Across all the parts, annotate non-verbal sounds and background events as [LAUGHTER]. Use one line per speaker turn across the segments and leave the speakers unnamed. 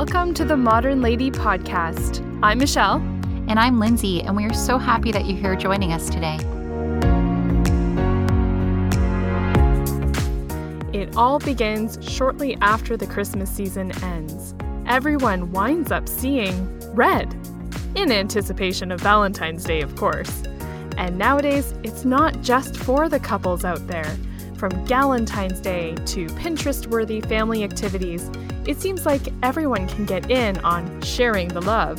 Welcome to the Modern Lady Podcast. I'm Michelle.
And I'm Lindsay, and we are so happy that you're here joining us today.
It all begins shortly after the Christmas season ends. Everyone winds up seeing red, in anticipation of Valentine's Day, of course. And nowadays, it's not just for the couples out there. From Galentine's Day to Pinterest worthy family activities, it seems like everyone can get in on sharing the love.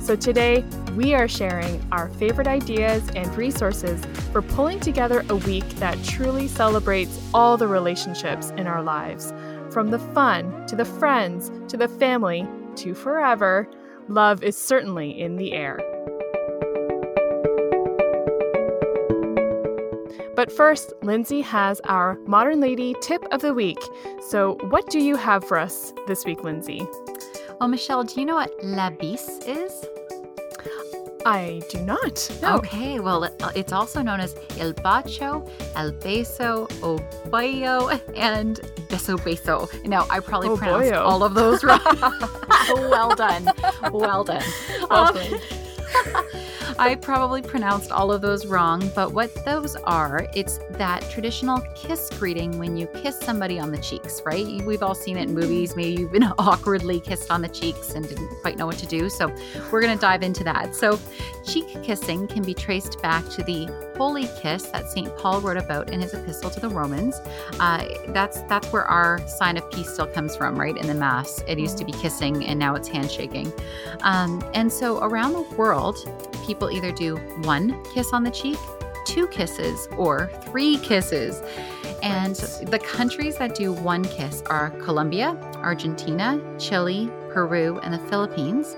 So today, we are sharing our favorite ideas and resources for pulling together a week that truly celebrates all the relationships in our lives. From the fun to the friends to the family to forever, love is certainly in the air. But first, Lindsay has our Modern Lady tip of the week. So, what do you have for us this week, Lindsay?
Well, Michelle, do you know what la bise is?
I do not. No.
Okay, well, it's also known as el bacho, el beso, o bayo, [LAUGHS] and beso beso. Now, I probably oh, pronounced boyo. all of those wrong. [LAUGHS] [LAUGHS] well done. Well done. Um, I probably pronounced all of those wrong, but what those are, it's that traditional kiss greeting when you kiss somebody on the cheeks, right? We've all seen it in movies. Maybe you've been [LAUGHS] awkwardly kissed on the cheeks and didn't quite know what to do. So we're going to dive into that. So, cheek kissing can be traced back to the holy kiss that St. Paul wrote about in his epistle to the Romans. Uh, that's that's where our sign of peace still comes from, right? In the Mass, it used to be kissing, and now it's handshaking. Um, and so around the world, people either do one kiss on the cheek, two kisses, or three kisses. And the countries that do one kiss are Colombia, Argentina, Chile, Peru, and the Philippines.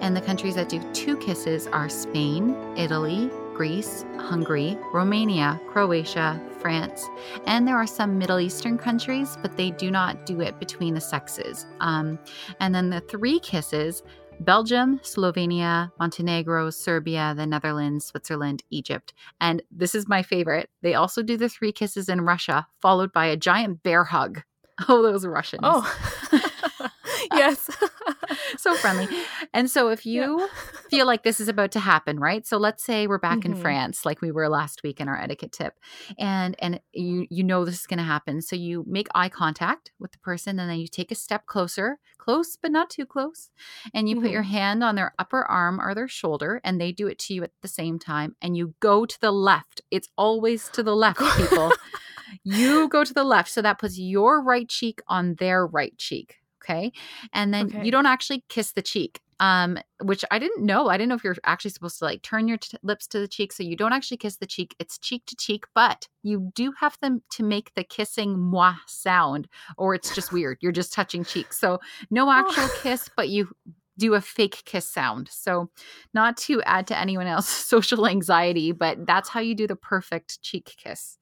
And the countries that do two kisses are Spain, Italy, Greece, Hungary, Romania, Croatia, France, and there are some Middle Eastern countries, but they do not do it between the sexes. Um, and then the three kisses Belgium, Slovenia, Montenegro, Serbia, the Netherlands, Switzerland, Egypt. And this is my favorite. They also do the three kisses in Russia, followed by a giant bear hug. [LAUGHS] Oh, those Russians.
Oh. [LAUGHS] yes. [LAUGHS]
so friendly. And so if you yeah. feel like this is about to happen, right? So let's say we're back mm-hmm. in France like we were last week in our etiquette tip. And and you you know this is going to happen. So you make eye contact with the person and then you take a step closer, close but not too close. And you mm-hmm. put your mm-hmm. hand on their upper arm or their shoulder and they do it to you at the same time and you go to the left. It's always to the left, people. [LAUGHS] you go to the left. So that puts your right cheek on their right cheek. Okay. And then okay. you don't actually kiss the cheek, um, which I didn't know. I didn't know if you're actually supposed to like turn your t- lips to the cheek. So you don't actually kiss the cheek. It's cheek to cheek, but you do have them to make the kissing moi sound, or it's just weird. You're just touching cheeks. So no actual [SIGHS] kiss, but you do a fake kiss sound. So, not to add to anyone else's [LAUGHS] social anxiety, but that's how you do the perfect cheek kiss.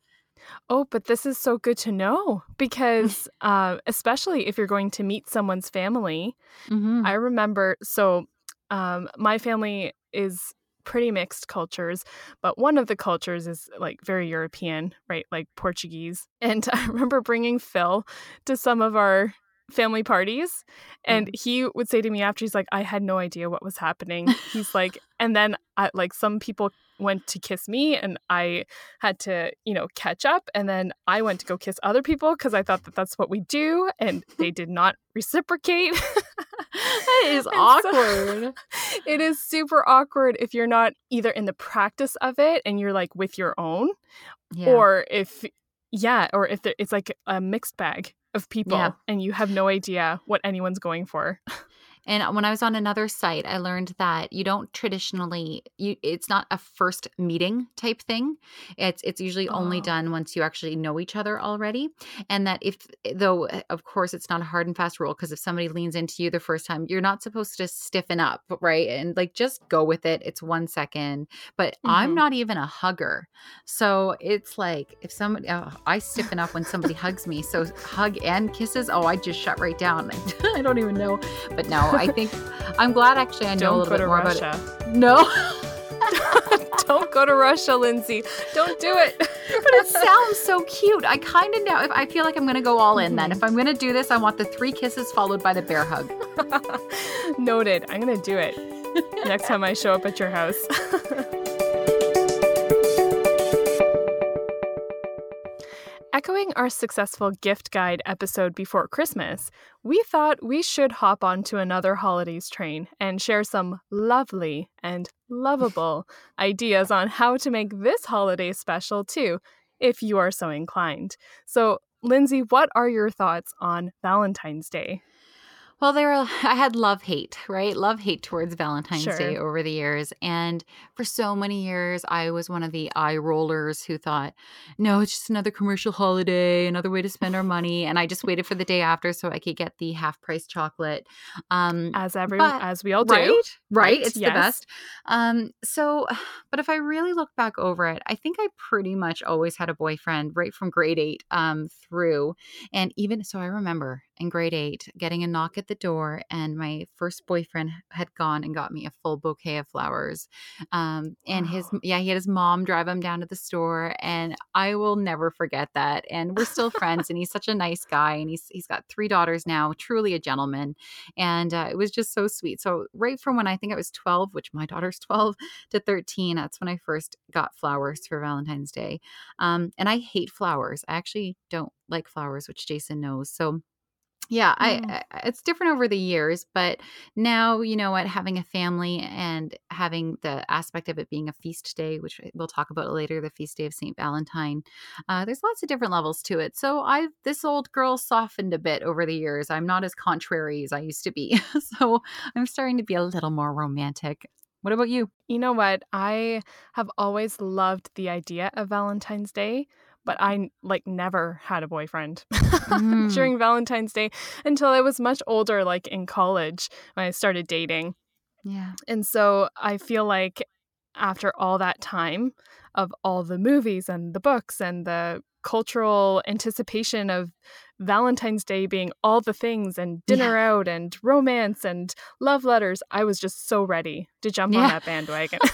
Oh, but this is so good to know because, uh, especially if you're going to meet someone's family. Mm-hmm. I remember, so um, my family is pretty mixed cultures, but one of the cultures is like very European, right? Like Portuguese. And [LAUGHS] I remember bringing Phil to some of our family parties and mm. he would say to me after he's like i had no idea what was happening he's like [LAUGHS] and then I, like some people went to kiss me and i had to you know catch up and then i went to go kiss other people because i thought that that's what we do and they did not reciprocate
it is [LAUGHS] awkward
so, [LAUGHS] it is super awkward if you're not either in the practice of it and you're like with your own yeah. or if yeah or if it's like a mixed bag of people yeah. and you have no idea what anyone's going for. [LAUGHS]
And when I was on another site, I learned that you don't traditionally you it's not a first meeting type thing. It's it's usually oh. only done once you actually know each other already. And that if though eh, of course it's not a hard and fast rule because if somebody leans into you the first time, you're not supposed to stiffen up, right? And like just go with it. It's 1 second. But mm-hmm. I'm not even a hugger. So it's like if somebody oh, I stiffen up when somebody hugs me. So hug and kisses, oh, I just shut right down. [LAUGHS] I don't even know. But no, I think I'm glad actually I know Don't a little bit more Russia. about it. No. [LAUGHS] [LAUGHS]
Don't go to Russia, Lindsay. Don't do it. [LAUGHS] but
it sounds so cute. I kind of know. If I feel like I'm going to go all in, then if mhm. I'm going to do this, I want the three kisses followed by the bear hug.
Noted. I'm going to do it next time I show up at your house. Echoing our successful gift guide episode before Christmas, we thought we should hop onto another holidays train and share some lovely and lovable [LAUGHS] ideas on how to make this holiday special too, if you are so inclined. So, Lindsay, what are your thoughts on Valentine's Day?
Well, there were, [LAUGHS] I had love hate, right? Love hate towards Valentine's sure. Day over the years. And for so many years, I was one of the eye rollers who thought, no, it's just another commercial holiday, another way to spend our money. And I just waited for the day after so I could get the half price chocolate.
Um, as every, but, as we all do.
Right? Right. It's yes. the best. Um, so, [SIGHS] but if I really look back over it, I think I pretty much always had a boyfriend right from grade eight um, through. And even so, I remember in grade eight getting a knock at the door, and my first boyfriend had gone and got me a full bouquet of flowers. Um, and his, yeah, he had his mom drive him down to the store, and I will never forget that. And we're still friends, and he's such a nice guy, and he's he's got three daughters now, truly a gentleman, and uh, it was just so sweet. So right from when I think I was twelve, which my daughter's [LAUGHS] twelve to thirteen, that's when I first got flowers for Valentine's Day. Um, and I hate flowers. I actually don't like flowers, which Jason knows. So yeah, I, I, it's different over the years, but now you know what, having a family and having the aspect of it being a feast day, which we'll talk about later, the feast day of Saint Valentine. Uh, there's lots of different levels to it. So I've this old girl softened a bit over the years. I'm not as contrary as I used to be, [LAUGHS] so I'm starting to be a little more romantic. What about you?
You know what? I have always loved the idea of Valentine's Day, but I like never had a boyfriend [LAUGHS] mm. during Valentine's Day until I was much older, like in college when I started dating.
Yeah.
And so I feel like after all that time of all the movies and the books and the cultural anticipation of Valentine's Day being all the things and dinner yeah. out and romance and love letters, I was just so ready to jump yeah. on that bandwagon. [LAUGHS]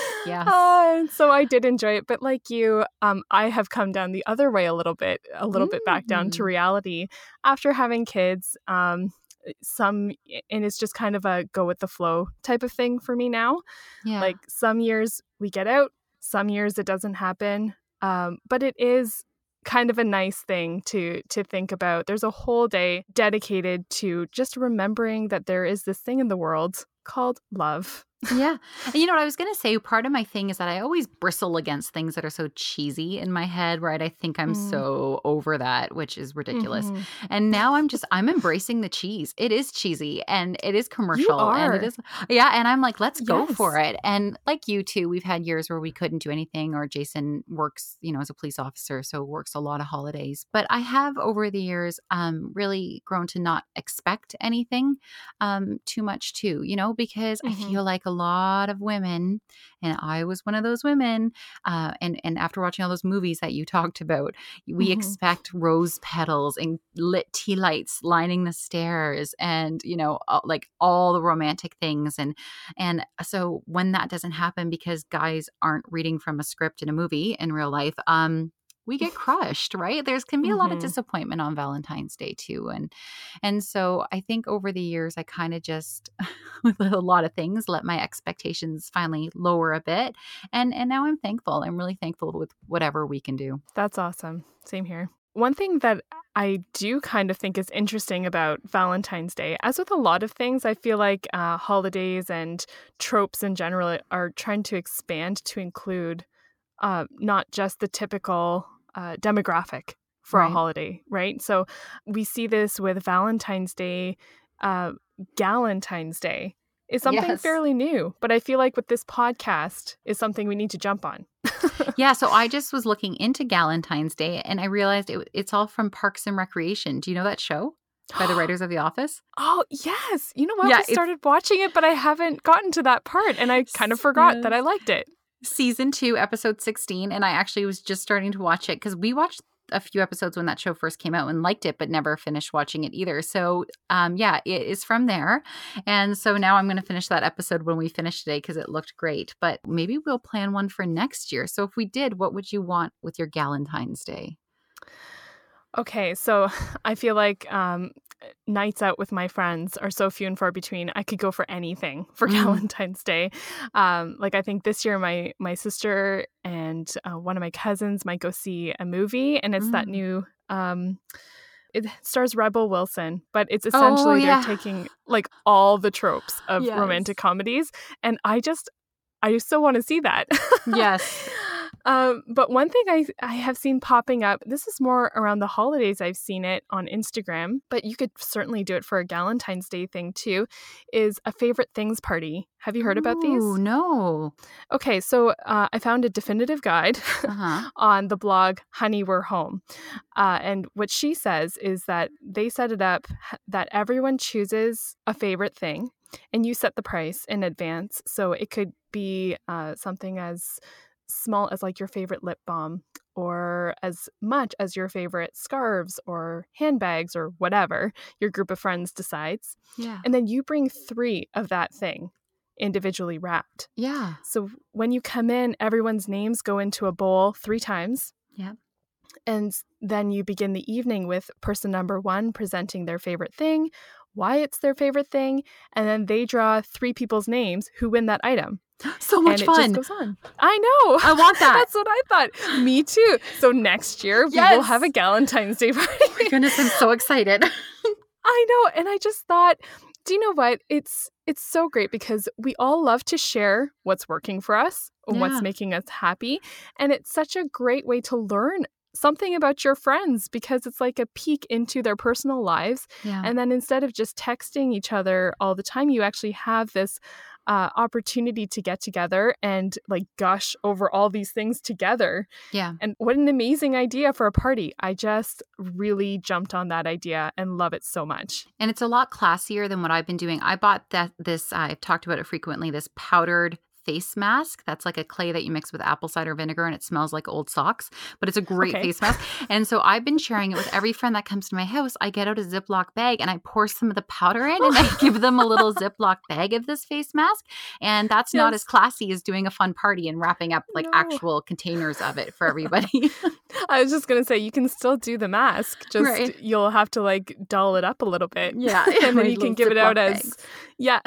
[LAUGHS]
yeah.
Uh, so I did enjoy it, but like you, um, I have come down the other way a little bit, a little mm. bit back down to mm. reality after having kids. Um, some and it's just kind of a go with the flow type of thing for me now.
Yeah.
Like some years we get out, some years it doesn't happen. Um, but it is kind of a nice thing to to think about. There's a whole day dedicated to just remembering that there is this thing in the world called love
yeah. And you know what I was going to say? Part of my thing is that I always bristle against things that are so cheesy in my head, right? I think I'm mm. so over that, which is ridiculous. Mm-hmm. And now I'm just, I'm embracing the cheese. It is cheesy and it is commercial. And it is, yeah. And I'm like, let's go for it. And like you too, we've had years where we couldn't do anything, or Jason works, you know, as a police officer, so works a lot of holidays. But I have over the years um, really grown to not expect anything um, too much too, you know, because mm-hmm. I feel like a lot of women, and I was one of those women. Uh, and and after watching all those movies that you [LAUGHS] talked about, we mm-hmm. expect rose petals and lit tea lights lining the stairs, and you know, like all the romantic things. And and so when that doesn't happen because guys aren't reading from a script in a movie in real life, um, we get [LAUGHS] crushed right there's can be a mm-hmm. lot of mm-hmm. disappointment on valentine's day too and and so i think over the years i kind of just [LAUGHS] with a lot of things let my expectations finally lower a bit and and now i'm thankful i'm really thankful with whatever we can do
that's awesome same here one thing that I do kind of think is interesting about Valentine's Day, as with a lot of things, I feel like uh, holidays and tropes in general are trying to expand to include uh, not just the typical uh, demographic for right. a holiday, right? So we see this with Valentine's Day, uh, Galentine's Day is something yes. fairly new, but I feel like with this podcast is something we need to jump on. [LAUGHS]
yeah, so I just was looking into Galentine's Day and I realized it, it's all from Parks and Recreation. Do you know that show? By the [GASPS] writers of The Office?
Oh, yes. You know what? Yeah, I started watching it, but I haven't gotten to that part and I kind of forgot that I liked it
season two, episode 16. And I actually was just starting to watch it because we watched a few episodes when that show first came out and liked it, but never finished watching it either. So, um, yeah, it is from there. And so now I'm going to finish that episode when we finish today because it looked great. But maybe we'll plan one for next year. So, if we did, what would you want with your Galentine's Day?
Okay, so [LAUGHS] I feel like um, nights out with my friends are so few and far between. I could go for anything for mm. Valentine's Day. Um, like I think this year, my my sister and uh, one of my cousins might go see a movie, and it's mm. that new. Um, it stars Rebel Wilson, but it's essentially oh, yeah. they're taking like all the tropes of yes. romantic comedies, and I just I still want to see that.
yes. [LAUGHS]
Um, but one thing I, I have seen popping up, this is more around the holidays, I've seen it on Instagram, but you could certainly do it for a Galentine's Day thing too, is a favorite things party. Have you heard Ooh, about these?
no.
Okay, so uh, I found a definitive guide uh-huh. [LAUGHS] on the blog Honey We're Home. Uh, and what she says is that they set it up that everyone chooses a favorite thing and you set the price in advance. So it could be uh, something as small as like your favorite lip balm or as much as your favorite scarves or handbags or whatever your group of friends decides.
Yeah.
And then you bring three of that thing individually wrapped.
Yeah.
So when you come in, everyone's names go into a bowl three times.
Yeah.
And then you begin the evening with person number one presenting their favorite thing, why it's their favorite thing, and then they draw three people's names who win that item. [GASPS]
So much
and
fun.
It just goes on. I know.
I want [LAUGHS] that.
That's what I thought. Me too. So next year yes. we will have a Galentine's Day [LAUGHS] party.
Oh my goodness, I'm so excited. [LAUGHS]
I know. And I just thought, do you know what? It's it's so great because we all love to share what's working for us, yeah. what's making us happy. And it's such a great way to learn something about your friends because it's like a peek into their personal lives.
Yeah.
And then instead of just texting each other all the time, you actually have this uh, opportunity to get together and like gush over all these things together.
Yeah.
And what an amazing idea for a party. I just really jumped on that idea and love it so much.
And it's a lot classier than what I've been doing. I bought that this I've talked about it frequently this powdered face mask. That's like a clay that you mix with apple cider vinegar and it smells like old socks, but it's a great okay. face mask. And so I've been sharing it with every friend that comes to my house. I get out a Ziploc bag and I pour some of the powder in and I [LAUGHS] give them a little Ziploc bag of this face mask. And that's yes. not as classy as doing a fun party and wrapping up like no. actual containers of it for [LAUGHS] everybody.
I was just going to say, you can still do the mask, [LAUGHS] just right. you'll have to like doll it up a little bit.
Yeah.
and then you can give Ziploc it out bags. as, yeah.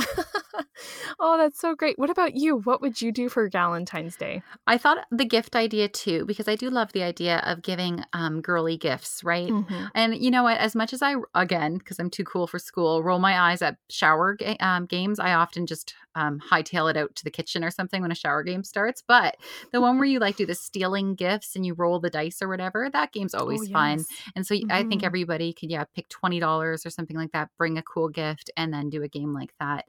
oh, that's so great. What about you? What would you do for Valentine's Day?
I thought the gift idea too, because I do love the idea of giving um, girly gifts, right? Mm-hmm. And you know what? As much as I, again, because I'm too cool for school, roll my eyes at shower ga- um, games, I often just um, hightail it out to the kitchen or something when a shower game starts. But the one where you like do the stealing gifts and you roll the dice or whatever, that game's always oh, yes. fun. And so mm-hmm. I think mm-hmm. everybody could, yeah, pick $20 or something like that, bring a cool gift, and then do a game like that.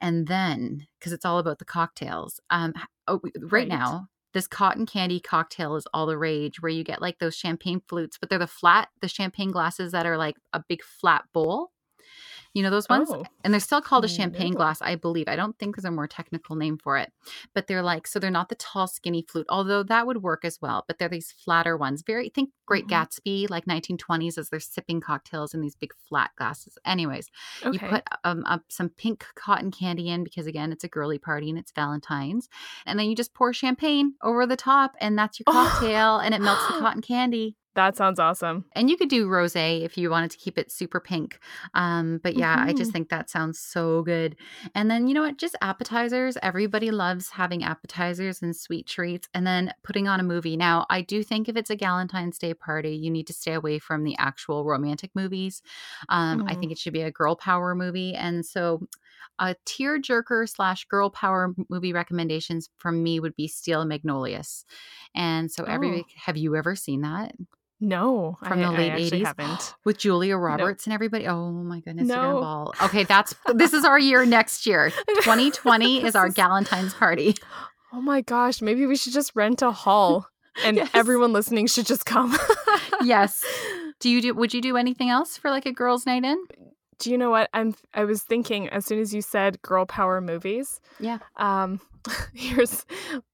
And then, because it's all about the cocktails, um, oh, right, right now, this cotton candy cocktail is all the rage where you get like those champagne flutes but they're the flat the champagne glasses that are like a big flat bowl you know those ones? Oh. And they're still called a champagne glass, I believe. I don't think there's a more technical name for it. But they're like, so they're not the tall, skinny flute, although that would work as well. But they're these flatter ones. Very, think Great mm-hmm. Gatsby, like 1920s, as they're sipping cocktails in these big flat glasses. Anyways, okay. you put um, up some pink cotton candy in because, again, it's a girly party and it's Valentine's. And then you just pour champagne over the top, and that's your cocktail, and it melts the [GASPS] cotton candy.
That sounds awesome.
And you could do rose if you wanted to keep it super pink. Um, but yeah, mm-hmm. I just mm-hmm. think that sounds so good. And then, you know what? Just appetizers. Everybody loves having appetizers and sweet treats and then putting on a movie. Now, I do think if it's a Galentine's Day party, you need to stay away from the actual romantic movies. Um, mm-hmm. I think it should be a girl power movie. And so a tear jerker slash girl power movie recommendations from me would be Steel Magnolias. And so every oh. have you ever seen that?
No,
from I, the late eighties [GASPS] with Julia Roberts and everybody. Oh my goodness, no. Okay, that's [LAUGHS] this is our year next year. [LAUGHS] 2020 is our Galentine's party. [GASPS]
Oh my gosh, maybe we should just rent a hall [LAUGHS] and yes. everyone listening should just come.
yes. Do you do would you do anything else for like a girls' night in?
Do you know what? I'm I was thinking as soon as you said girl power movies.
Yeah.
Um here's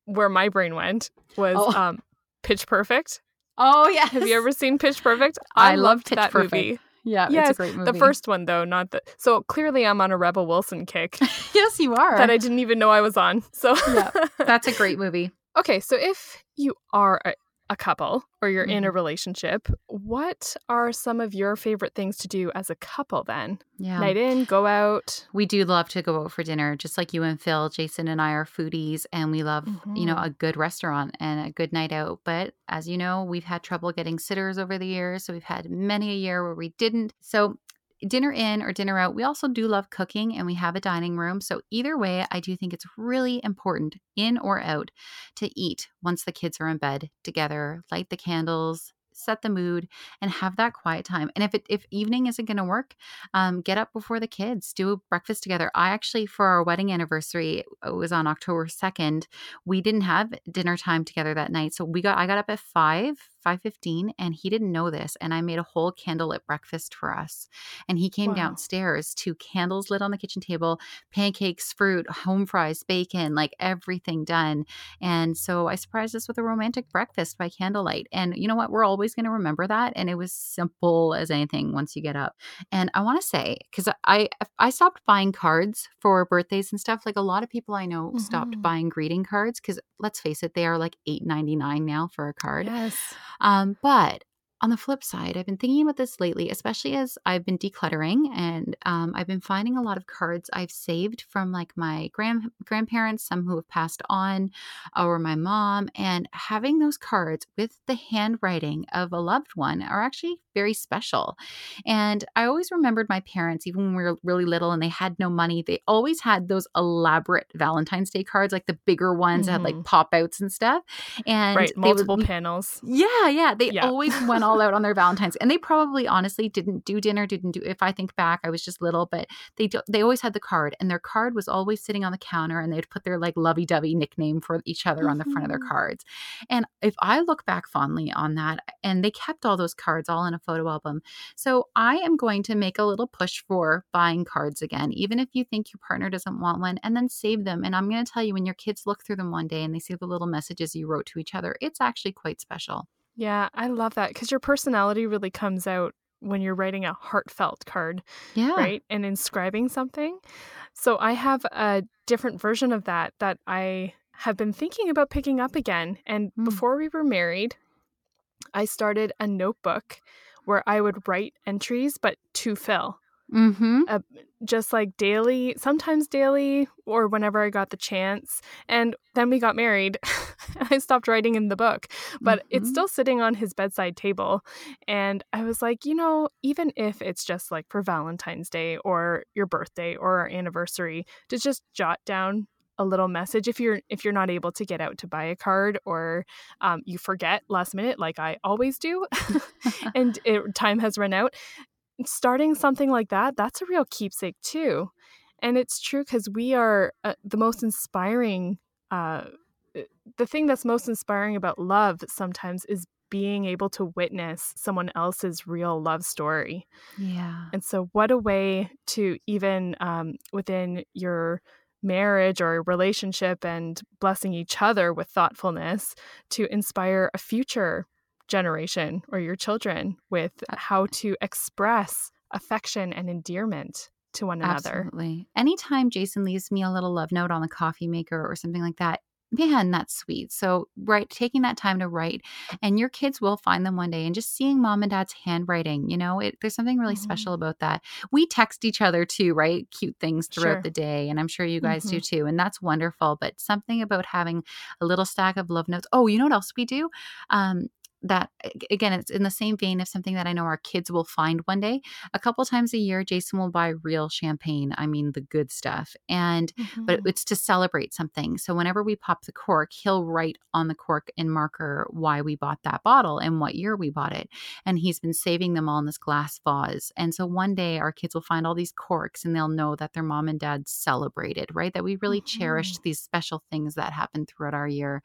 where my brain went was oh. um Pitch Perfect.
Oh yeah. [LAUGHS]
Have you ever seen Pitch Perfect? I,
I
loved
Pitch
that
Perfect.
movie.
Yeah,
yes,
it's a great movie.
The first one though, not the so clearly I'm on a Rebel Wilson kick [LAUGHS]
yes, you are.
that I didn't even know I was on. So
yeah, that's a [LAUGHS] great movie.
Okay, so if you are a, couple or you're in a
Mhm.
relationship, what are some of your favorite things to do as a couple then?
Yeah.
Night in, go out.
We do love to go out for dinner, just like you and Phil. Jason and I are foodies, and we love, you know,
Mhm.
a good restaurant and a good night out. But as you know, we've had trouble getting sitters over the years. So we've had many a year where we didn't. So dinner in or dinner out, we also do love cooking and we have a dining room. So either way, I do think it's really important, in or out, to eat once the kids are in bed together, light the candles. Set the mood and have that quiet time. And if it if evening isn't going to work, um, get up before the kids, do breakfast together. I actually, for our wedding anniversary, it was on October 2nd, we didn't have dinner time together that night. So we got, I got up at 5, 5.15 and he didn't know this. And I made a whole candlelit breakfast for us. And he came
Wow.
downstairs to candles lit on the kitchen table, pancakes, fruit, home fries, bacon, like everything done. And so I surprised us with a romantic breakfast by candlelight. And you know what? We're always going to remember that. And it was simple as anything once you get up. And I want to say, because I I stopped buying cards for birthdays and stuff. Like a lot of people I know stopped
Mhm.
buying greeting cards because let's face it, they are like eight ninety nine now for a card.
Yes.
Um, but on the flip side, I've been thinking about this lately, especially as I've been decluttering, and um, I've been finding a lot of cards I've saved from like my grand grandparents, some who have passed on, or my mom, and having those cards with the handwriting of a loved one are actually very special. And I always remembered my parents, even when we were really little and they had no money, they always had those elaborate Valentine's Day cards, like the bigger ones that had like
Mhm.
pop outs and stuff. And
right,
they would-
multiple panels.
yeah, yeah. They
Yeah.
always went all out on their Valentine's, and they probably honestly didn't do dinner. Didn't do. If I think back, I was just little, but they do, they always had the card, and their card was always sitting on the counter, and they'd put their like lovey dovey nickname for each other on the front of their
Mhm.
cards. And if I look back fondly on that, and they kept all those cards all in a photo album, so I am going to make a little push for buying cards again, even if you think your partner doesn't want one, and then save them. And I'm going to tell you, when your kids look through them one day and they see the little messages you wrote to each other, it's actually quite special.
Yeah, I love that because your personality really comes out when you're writing a heartfelt card,
Yeah.
right? And inscribing something. So I have a different version of that that I have been thinking about picking up again. And
Mm.
before we were married, I started a notebook where I would write entries, but to Phil.
Mm-hmm.
just like daily, sometimes daily, or whenever I got the chance. And then we got married. [LAUGHS] I stopped writing in the book, but it's
Mhm.
still sitting on his bedside table. And I was like, you know, even if it's just like for Valentine's Day or your birthday or our anniversary, to just jot down a little message if you're if you're not able to get out to buy a card or um, you forget last minute like i always do [LAUGHS] and it, time has run out starting something like that that's a real keepsake too and it's true because we are uh, the most inspiring uh, the thing that's most inspiring about love sometimes is being able to witness someone else's real love story
Yeah.
and so what a way to even um, within your marriage or relationship and blessing each other with thoughtfulness to inspire a future generation or your children with how to express affection and endearment to one another.
Absolutely. Anytime Jason leaves me a little love note on the coffee maker or something like that, man, that's sweet. So, right, taking that time to write, and your kids will find them one day, and just seeing mom and dad's handwriting, you know, it, there's something really
Mhm.
special about that. We text each other too, right? Cute things throughout
Sure.
the day, and I'm sure you guys do too, and that's wonderful. But something about having a little stack of love notes. Oh, you know what else we do? Um, that again it's in the same vein of something that i know our kids will find one day a couple times a year jason will buy real champagne i mean the good stuff and but
Mhm.
it's to celebrate something. So whenever we pop the cork, he'll write on the cork in marker why we bought that bottle and what year we bought it. And he's been saving them all in this glass vase. And so one day our kids will find all these corks and they'll know that their mom and dad celebrated, right? That we really cherished these special things that happened throughout our year.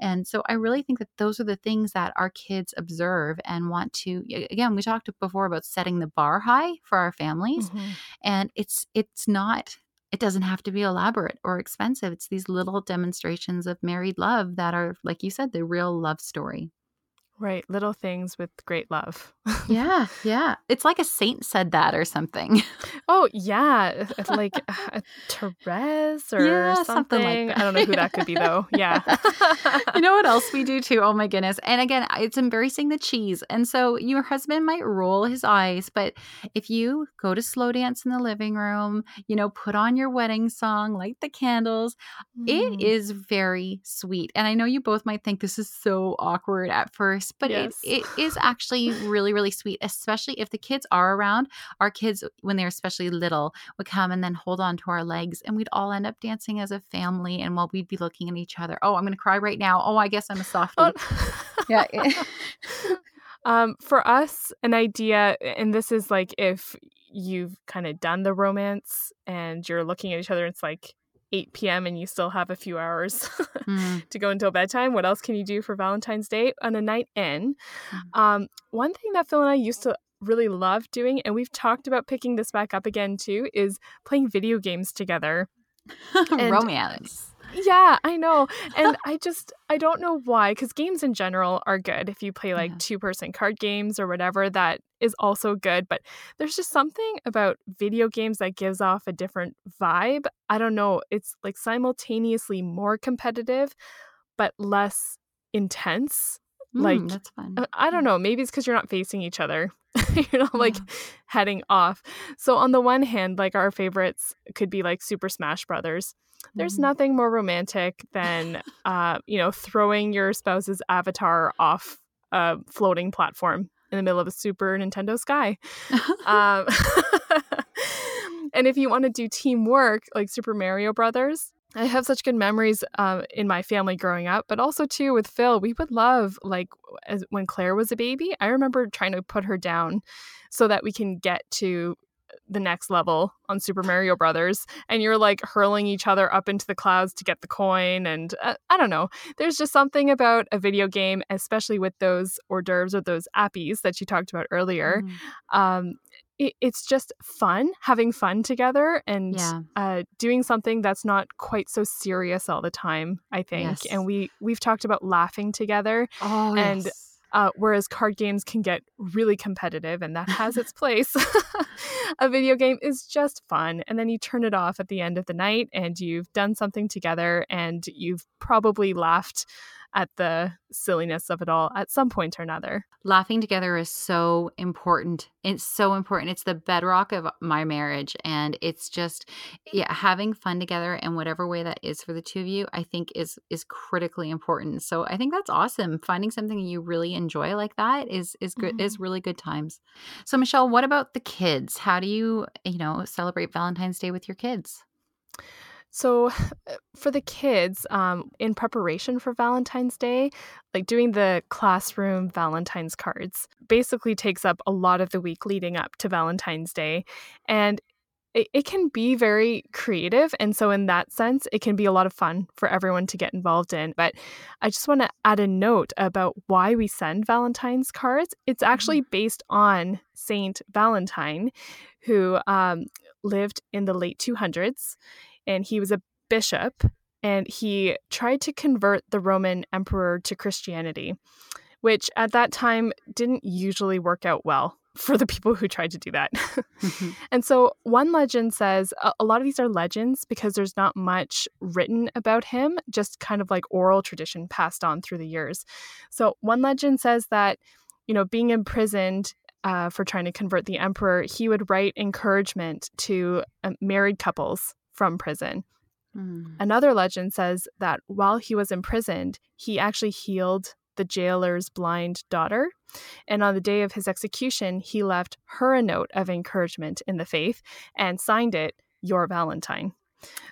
And so I really think that those are the things that our kids observe and want to again, we talked before about setting the bar high for our families
Mhm.
and it's it's not it doesn't have to be elaborate or expensive it's these little demonstrations of married love that are like you said the real love story
Right, little things with great love. [LAUGHS]
yeah, yeah. It's like a saint said that or something.
Oh, yeah, [LAUGHS] like uh, Therese or yeah, something. something like that. I don't know who that could be though. Yeah. [LAUGHS]
you know what else we do too? Oh my goodness. And again, it's embracing the cheese. And so your husband might roll his eyes, but if you go to slow dance in the living room, you know, put on your wedding song, light the candles, mm. it is very sweet. And I know you both might think this is so awkward at first but yes. it, it is actually really, really sweet, especially if the kids are around. Our kids, when they're especially little, would come and then hold on to our legs, and we'd all end up dancing as a family. And while we'd be looking at each other, oh, I'm going to cry right now. Oh, I guess I'm a softie. Oh. [LAUGHS] yeah.
um, for us, an idea, and this is like if you've kind of done the romance and you're looking at each other, it's like 8 p.m. and you still have a few hours [LAUGHS] mm. to go until bedtime, what else can you do for Valentine's Day on a night in? Mm. Um, one thing that Phil and I used to really love doing, and we've talked about picking this back up again too, is playing video games together. [LAUGHS]
Romance.
Yeah, I know. And [LAUGHS] I just I don't know why cuz games in general are good. If you play like yeah. two-person card games or whatever that is also good, but there's just something about video games that gives off a different vibe. I don't know, it's like simultaneously more competitive but less intense.
Mm, like that's fun.
Uh, I don't know, maybe it's cuz you're not facing each other. [LAUGHS] you know, like heading off. So on the one hand, like our favorites could be like Super Smash Brothers there's mm-hmm. nothing more romantic than [LAUGHS] uh, you know throwing your spouse's avatar off a floating platform in the middle of a super nintendo sky um, [LAUGHS] and if you want to do teamwork like super mario brothers I have such good memories uh, in my family growing up, but also too with Phil. We would love like as, when Claire was a baby. I remember trying to put her down so that we can get to the next level on Super Mario Brothers and you're like hurling each other up into the clouds to get the coin and uh, I don't know. There's just something about a video game especially with those hors d'oeuvres or those appies that you talked about earlier. Mm. Um, it, it's just fun having fun together and yeah. uh, doing something that's not quite so serious all the time i think yes. and we we've talked about laughing together
oh,
and
yes
uh, whereas card games can get really competitive and that has its place. [LAUGHS] a video game is just fun. And then you turn it off at the end of the night and you've done something together and you've probably laughed at the silliness of it all at some point or another.
Laughing together is so important. It's so important. It's the bedrock of my marriage. And it's just, yeah, having fun together in whatever way that is for the two of you, I think is is critically important. So I think that's awesome. Finding something you really enjoy like that is is good mm-hmm. is really good times. So Michelle, what about the kids? How do you, you know, celebrate Valentine's Day with your kids?
So, for the kids, um, in preparation for Valentine's Day, like doing the classroom Valentine's cards basically takes up a lot of the week leading up to Valentine's Day. And it, it can be very creative. And so, in that sense, it can be a lot of fun for everyone to get involved in. But I just want to add a note about why we send Valentine's cards. It's actually mm-hmm. based on Saint Valentine, who um, lived in the late 200s and he was a bishop and he tried to convert the Roman emperor to Christianity, which at that time didn't usually work out well [LAUGHS] for the people who tried to do that. mm-hmm. [LAUGHS] And so one legend says a, lot of these are legends because there's not much written about him, just kind of like oral tradition passed on through the years. So one legend says that, you know, being imprisoned uh, for trying to convert the emperor, he would write encouragement to uh, married couples from prison. Mm. Another legend says that while he was imprisoned, he actually healed the jailer's blind daughter. And on the day of his execution, he left her a note of encouragement in the faith and signed it, Your Valentine.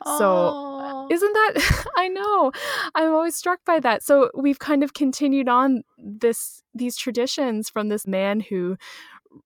Aww. So, isn't that [LAUGHS] I know. I'm always struck by that. So, we've kind of continued on this these traditions from this man who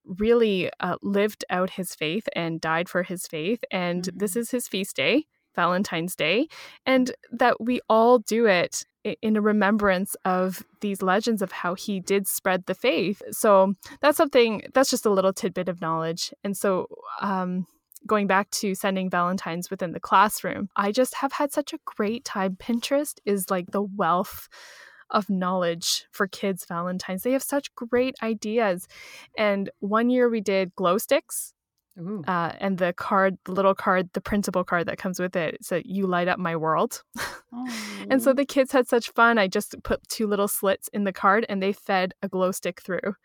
really uh, lived out his faith and died for his faith. And mm-hmm. this is his feast day, Valentine's Day, and that we all do it in a remembrance of these legends of how he did spread the faith. So that's something that's just a little tidbit of knowledge. And so, um, going back to sending Valentines within the classroom, I just have had such a great time. Pinterest is like the wealth of knowledge for kids Valentine's. They have such great ideas. And one year we did glow sticks. Uh, and the card, the little card, the principal card that comes with it, said "You light up my world," [LAUGHS] and so the kids had such fun. I just put two little slits in the card, and they fed a glow stick through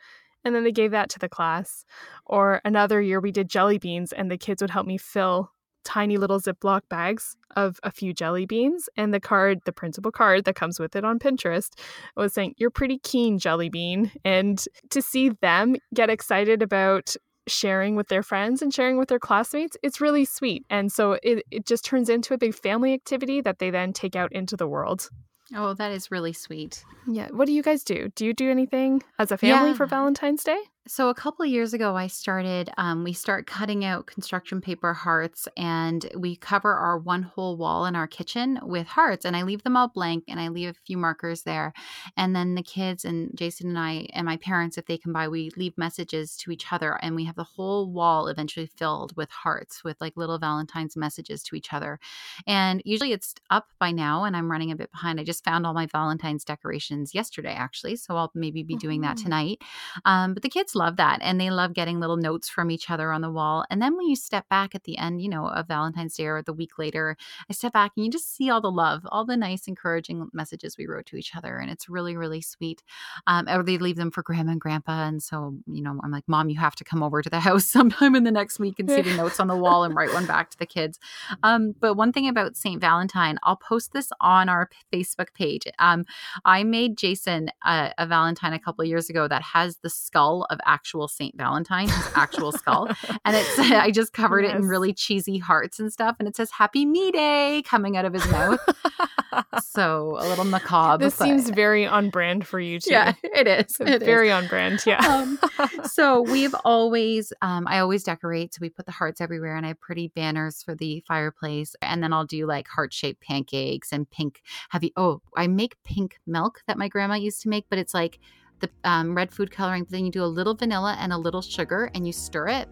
and then they gave that to the class. Or another year we did jelly beans and the kids would help me fill tiny little Ziploc bags of a few jelly beans. And the card, the principal card that comes with it on Pinterest, was saying, You're pretty keen, jelly bean. And to see them get excited about sharing with their friends and sharing with their classmates, it's really sweet. And so it, it just turns into a big family activity that they then take out into the world.
Oh, that is really sweet.
Yeah. What do you guys do? Do you do anything as a family yeah. for Valentine's Day?
So a couple years ago, I started. Um, we start cutting out construction paper hearts, and we cover our one whole wall in our kitchen with hearts. And I leave them all blank, and I leave a few markers there. And then the kids and Jason and I and my parents, if they come by, we leave messages to each other, and we have the whole wall eventually filled with hearts, with like little Valentine's messages to each other. And usually it's up by now, and I'm running a bit behind. I just found all my Valentine's decorations yesterday, actually, so I'll maybe be doing that mm-hmm. tonight. Um, but the kids kids love that and they love getting little notes from each other on the wall. And then when you step back at the end, you know, of Valentine's Day or the week later, I step back and you just see all the love, all the nice, encouraging messages we wrote to each other. And it's really, really sweet. Um, or they leave them for grandma and grandpa. And so, you know, I'm like, Mom, you have to come over to the [LAUGHS] house sometime in the next week and see the notes on the wall and write one back to the kids. Um, but one thing about St. Valentine, I'll post this on our Facebook page. Um, I made Jason a, a Valentine a couple years ago that has the skull of actual Saint Valentine, his actual [LAUGHS] skull, and it's [LAUGHS] I just covered yes. it in really cheesy hearts and stuff, and it says "Happy Me Day" coming out of his mouth. [LAUGHS] so a little macabre.
This but... seems very on brand for you too.
Yeah, it is. It
very
is.
on brand. Yeah. Um,
so we've always, um, I always decorate. So we put the hearts everywhere, and I have pretty banners for the fireplace, and then I'll do like heart shaped pancakes and pink. heavy? Oh, I make pink milk that my grandma used to make, but it's like the um, red food coloring, but then you do a little vanilla and a little sugar and you stir it.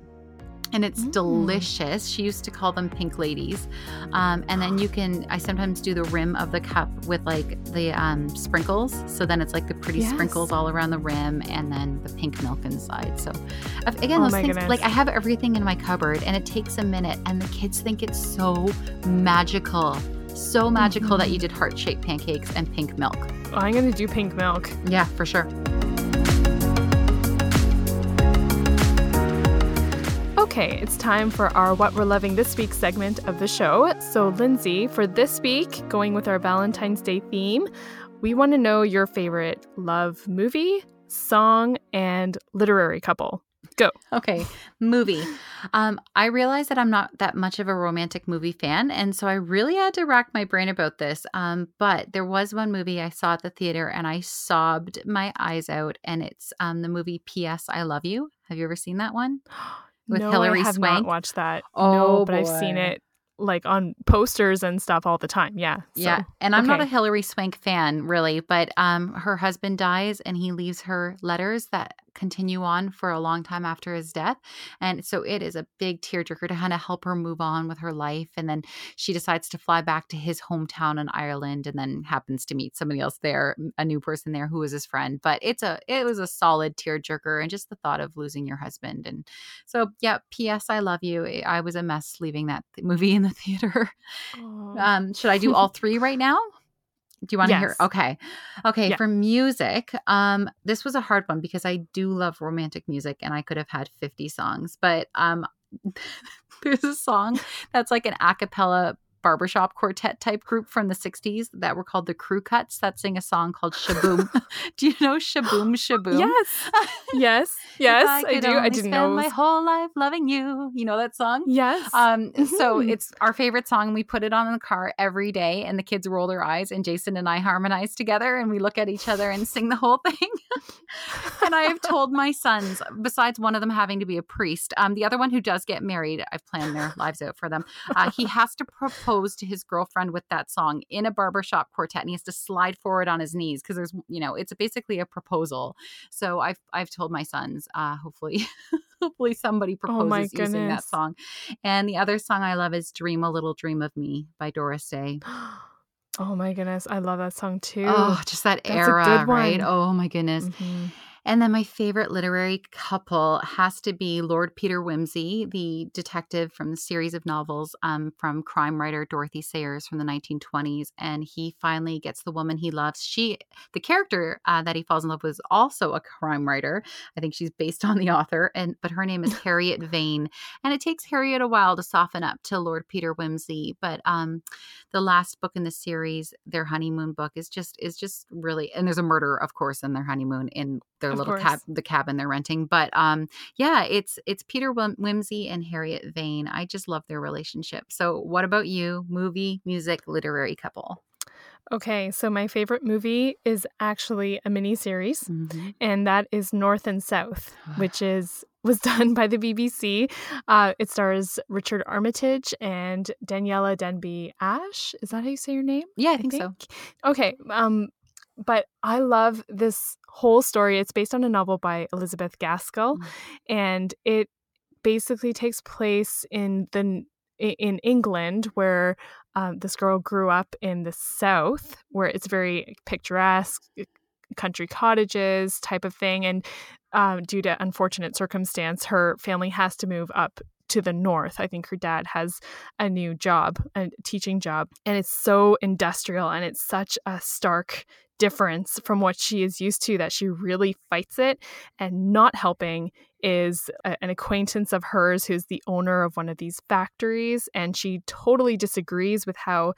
And it's mm. delicious. She used to call them pink ladies. Um, and then you can, I sometimes do the rim of the cup with like the um, sprinkles. So then it's like the pretty yes. sprinkles all around the rim and then the pink milk inside. So again, oh those things, goodness. like I have everything in my cupboard and it takes a minute and the kids think it's so magical. So magical mm-hmm. that you did heart shaped pancakes and pink milk.
I'm going to do pink milk.
Yeah, for sure.
Okay, it's time for our What We're Loving This Week segment of the show. So, Lindsay, for this week, going with our Valentine's Day theme, we want to know your favorite love movie, song, and literary couple. Go.
Okay, movie. Um, I realized that I'm not that much of a romantic movie fan, and so I really had to rack my brain about this. Um, but there was one movie I saw at the theater, and I sobbed my eyes out, and it's um the movie P.S. I Love You. Have you ever seen that one? [GASPS]
with no, Hilary I have Swank. not watched that. Oh, no, but boy. I've seen it like on posters and stuff all the time. Yeah. So,
yeah. And I'm okay. not a Hilary Swank fan really, but um her husband dies and he leaves her letters that continue on for a long time after his death. And so it is a big tearjerker to kind of help her move on with her life. And then she decides to fly back to his hometown in Ireland and then happens to meet somebody else there, a new person there who was his friend. But it's a it was a solid tearjerker and just the thought of losing your husband. And so yeah, P.S. I love you. I was a mess leaving that movie in the [LAUGHS] theater. Um, should I do all three right now? Do you want to yes. hear? Okay. Okay. Yeah. For music, um, this was a hard one because I do love romantic music and I could have had 50 songs, but um, [LAUGHS] there's a song that's like an a cappella barbershop quartet type group from the 60s that were called the Crew Cuts that sing a song called Sh-Boom. [LAUGHS] [LAUGHS] do you know Sh-Boom Sh-Boom?
Yes. [LAUGHS] Yes. Yes, I, I, do. I didn't know.
my whole life loving you. You know that song?
Yes.
Um mm-hmm. so it's our favorite song. We put it on in the car every day and the kids roll their eyes and Jason and I harmonize together and we look at each other and sing the whole thing. and I have told my sons, besides one of them having to be a priest, um, the other one who does get married, I've planned their lives out for them. Uh, he has to propose propose to his girlfriend with that song in a barbershop quartet and he has to slide forward on his knees because there's you know it's basically a proposal so i've i've told my sons uh hopefully [LAUGHS] hopefully somebody oh proposes oh using that song and the other song i love is dream a little dream of me by doris day
Oh my goodness, I love that song too.
Oh, just that That's era, right? Oh my goodness. Mm-hmm. And then my favorite literary couple has to be Lord Peter Wimsey, the detective from the series of novels um, from crime writer Dorothy Sayers from the 1920s. And he finally gets the woman he loves. She, the character uh, that he falls in love with, is also a crime writer. I think she's based on the author, and but her name is [LAUGHS] Harriet Vane. And it takes Harriet a while to soften up to Lord Peter Wimsey. But um, the last book in the series, their honeymoon book, is just is just really and there's a murder, of course, in their honeymoon in their of little cab the cabin they're renting but um yeah it's it's peter wimsey and harriet vane i just love their relationship so what about you movie music literary couple
Okay, so my favorite movie is actually a mini series, mm-hmm. and that is North and South, which is was [LAUGHS] done by the BBC. Uh, it stars Richard Armitage and Daniela Denby Ashe. Is that how you say your name?
Yeah, I, I think, think, so.
Okay, um, but I love this whole story. It's based on a novel by Elizabeth Gaskell, mm. and it basically takes place in the in England, where um, this girl grew up in the South, where it's very picturesque, country cottages type of thing, and um, due to unfortunate circumstance, her family has to move up to the north. I think her dad has a new job, a teaching job, and it's so industrial and it's such a stark difference from what she is used to that she really fights it and not helping is a, an acquaintance of hers who's the owner of one of these factories and she totally disagrees with how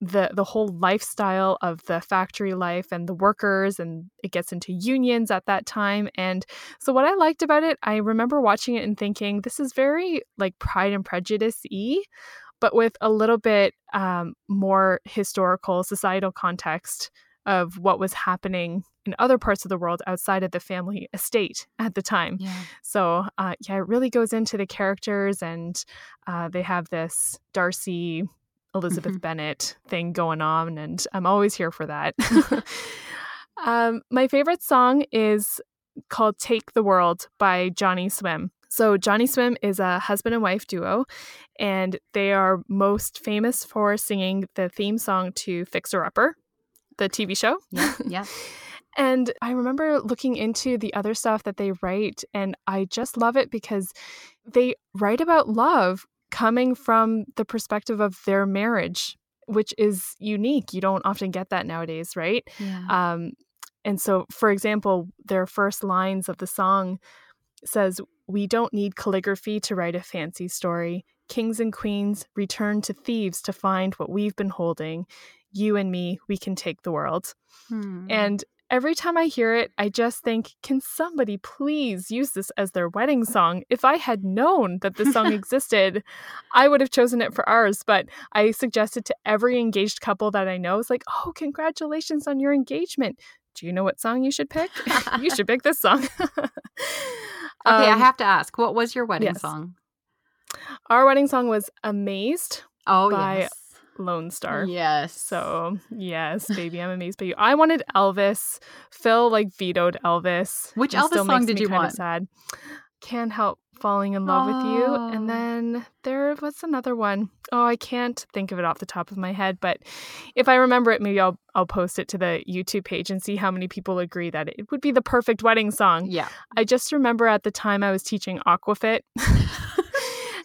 the the whole lifestyle of the factory life and the workers and it gets into unions at that time and so what I liked about it I remember watching it and thinking this is very like pride and prejudice y but with a little bit um, more historical societal context of what was happening in other parts of the world outside of the family estate at the time. Yeah. So, uh, yeah, it really goes into the characters, and uh, they have this Darcy Elizabeth mm-hmm. Bennet thing going on, and I'm always here for that. [LAUGHS] [LAUGHS] um, my favorite song is called Take the World by Johnny Swim. So, Johnny Swim is a husband and wife duo, and they are most famous for singing the theme song to Fixer Upper, the TV show.
Yeah. [LAUGHS] Yeah.
and I remember looking into the other stuff that they write, and I just love it because they write about love coming from the perspective of their marriage, which is unique. You don't often get that nowadays, right? Yeah. Um, and so, for example, their first lines of the song says, We don't need calligraphy to write a fancy story. Kings and queens return to thieves to find what we've been holding you and me, we can take the world. Hmm. And every time I hear it, I just think, can somebody please use this as their wedding song? If I had known that this song [LAUGHS] existed, I would have chosen it for ours. But I suggested to every engaged couple that I know, it's like, oh, congratulations on your engagement. Do you know what song you should pick? [LAUGHS] you should pick this song. [LAUGHS]
okay, um, I have to ask, what was your wedding yes. song?
Our wedding song was Amazed.
Oh,
by
yes.
Lone Star.
Yes.
So yes, baby, I'm amazed by you. I wanted Elvis. Phil like vetoed Elvis.
Which Elvis song did you want?
Sad. Can't help falling in love oh. with you. And oh. then there was another one. Oh, I can't think of it off the top of my head, but if I remember it, maybe I'll I'll post it to the YouTube page and see how many people agree that it would be the perfect wedding song.
Yeah.
I just remember at the time I was teaching Aquafit. [LAUGHS]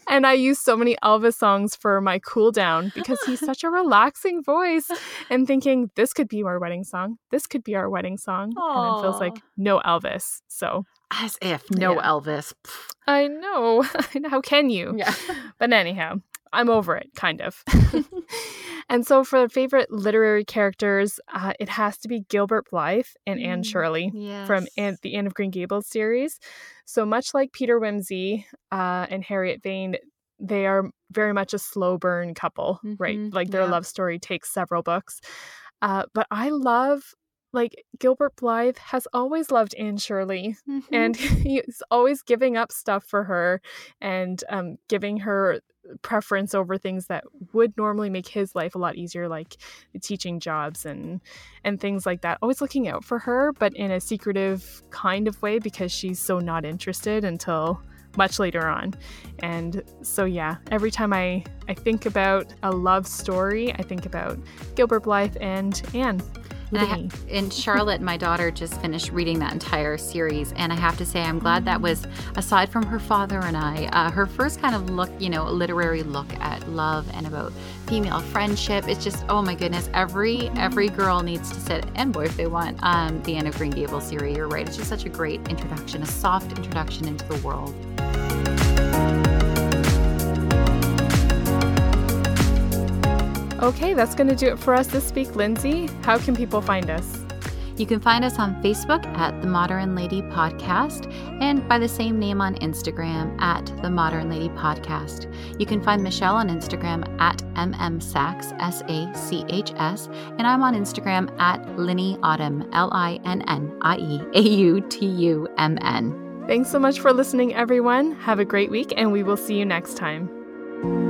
and I use so many Elvis songs for my cool down because he's such a [LAUGHS] relaxing voice. And thinking this could be our wedding song. This could be our wedding song. Aww. And it feels like no Elvis. So
as if no yeah. Elvis. [LAUGHS]
I know. How can you?
Yeah.
But anyhow, I'm over it, kind of. [LAUGHS] [LAUGHS] and so for favorite literary characters, uh, it has to be Gilbert Blythe and Anne mm, Shirley yes. from Anne, the Anne of Green Gables series. So much like Peter Wimsey uh, and Harriet Vane, they are very much a slow burn couple, mm-hmm. right? Like their yeah. love story takes several books. Uh, but I love like Gilbert Blythe has always loved Anne Shirley mm-hmm. and [LAUGHS] he's always giving up stuff for her and um, giving her preference over things that would normally make his life a lot easier like teaching jobs and and things like that always looking out for her but in a secretive kind of way because she's so not interested until much later on. And so yeah, every time I, I think about a love story, I think about Gilbert Blythe and Anne.
And, ha- [LAUGHS] and, Charlotte, my daughter, just finished reading that entire series. And I have to say, I'm glad that was, aside from her father and I, uh, her first kind of look, you know, literary look at love and about female friendship. It's just, oh my goodness, every every girl needs to sit, and boy if they want, um, the Anne of Green Gables series. You're right. It's just such a great introduction, a soft introduction into the world.
Okay, that's going to do it for us this week, Lindsay. How can people find us?
You can find us on Facebook at The Modern Lady Podcast and by the same name on Instagram at The Modern Lady Podcast. You can find Michelle on Instagram at MMSachs, S A C H S, and I'm on Instagram at Linnie Autumn, L I N N I E A U T U M N.
Thanks so much for listening, everyone. Have a great week, and we will see you next time.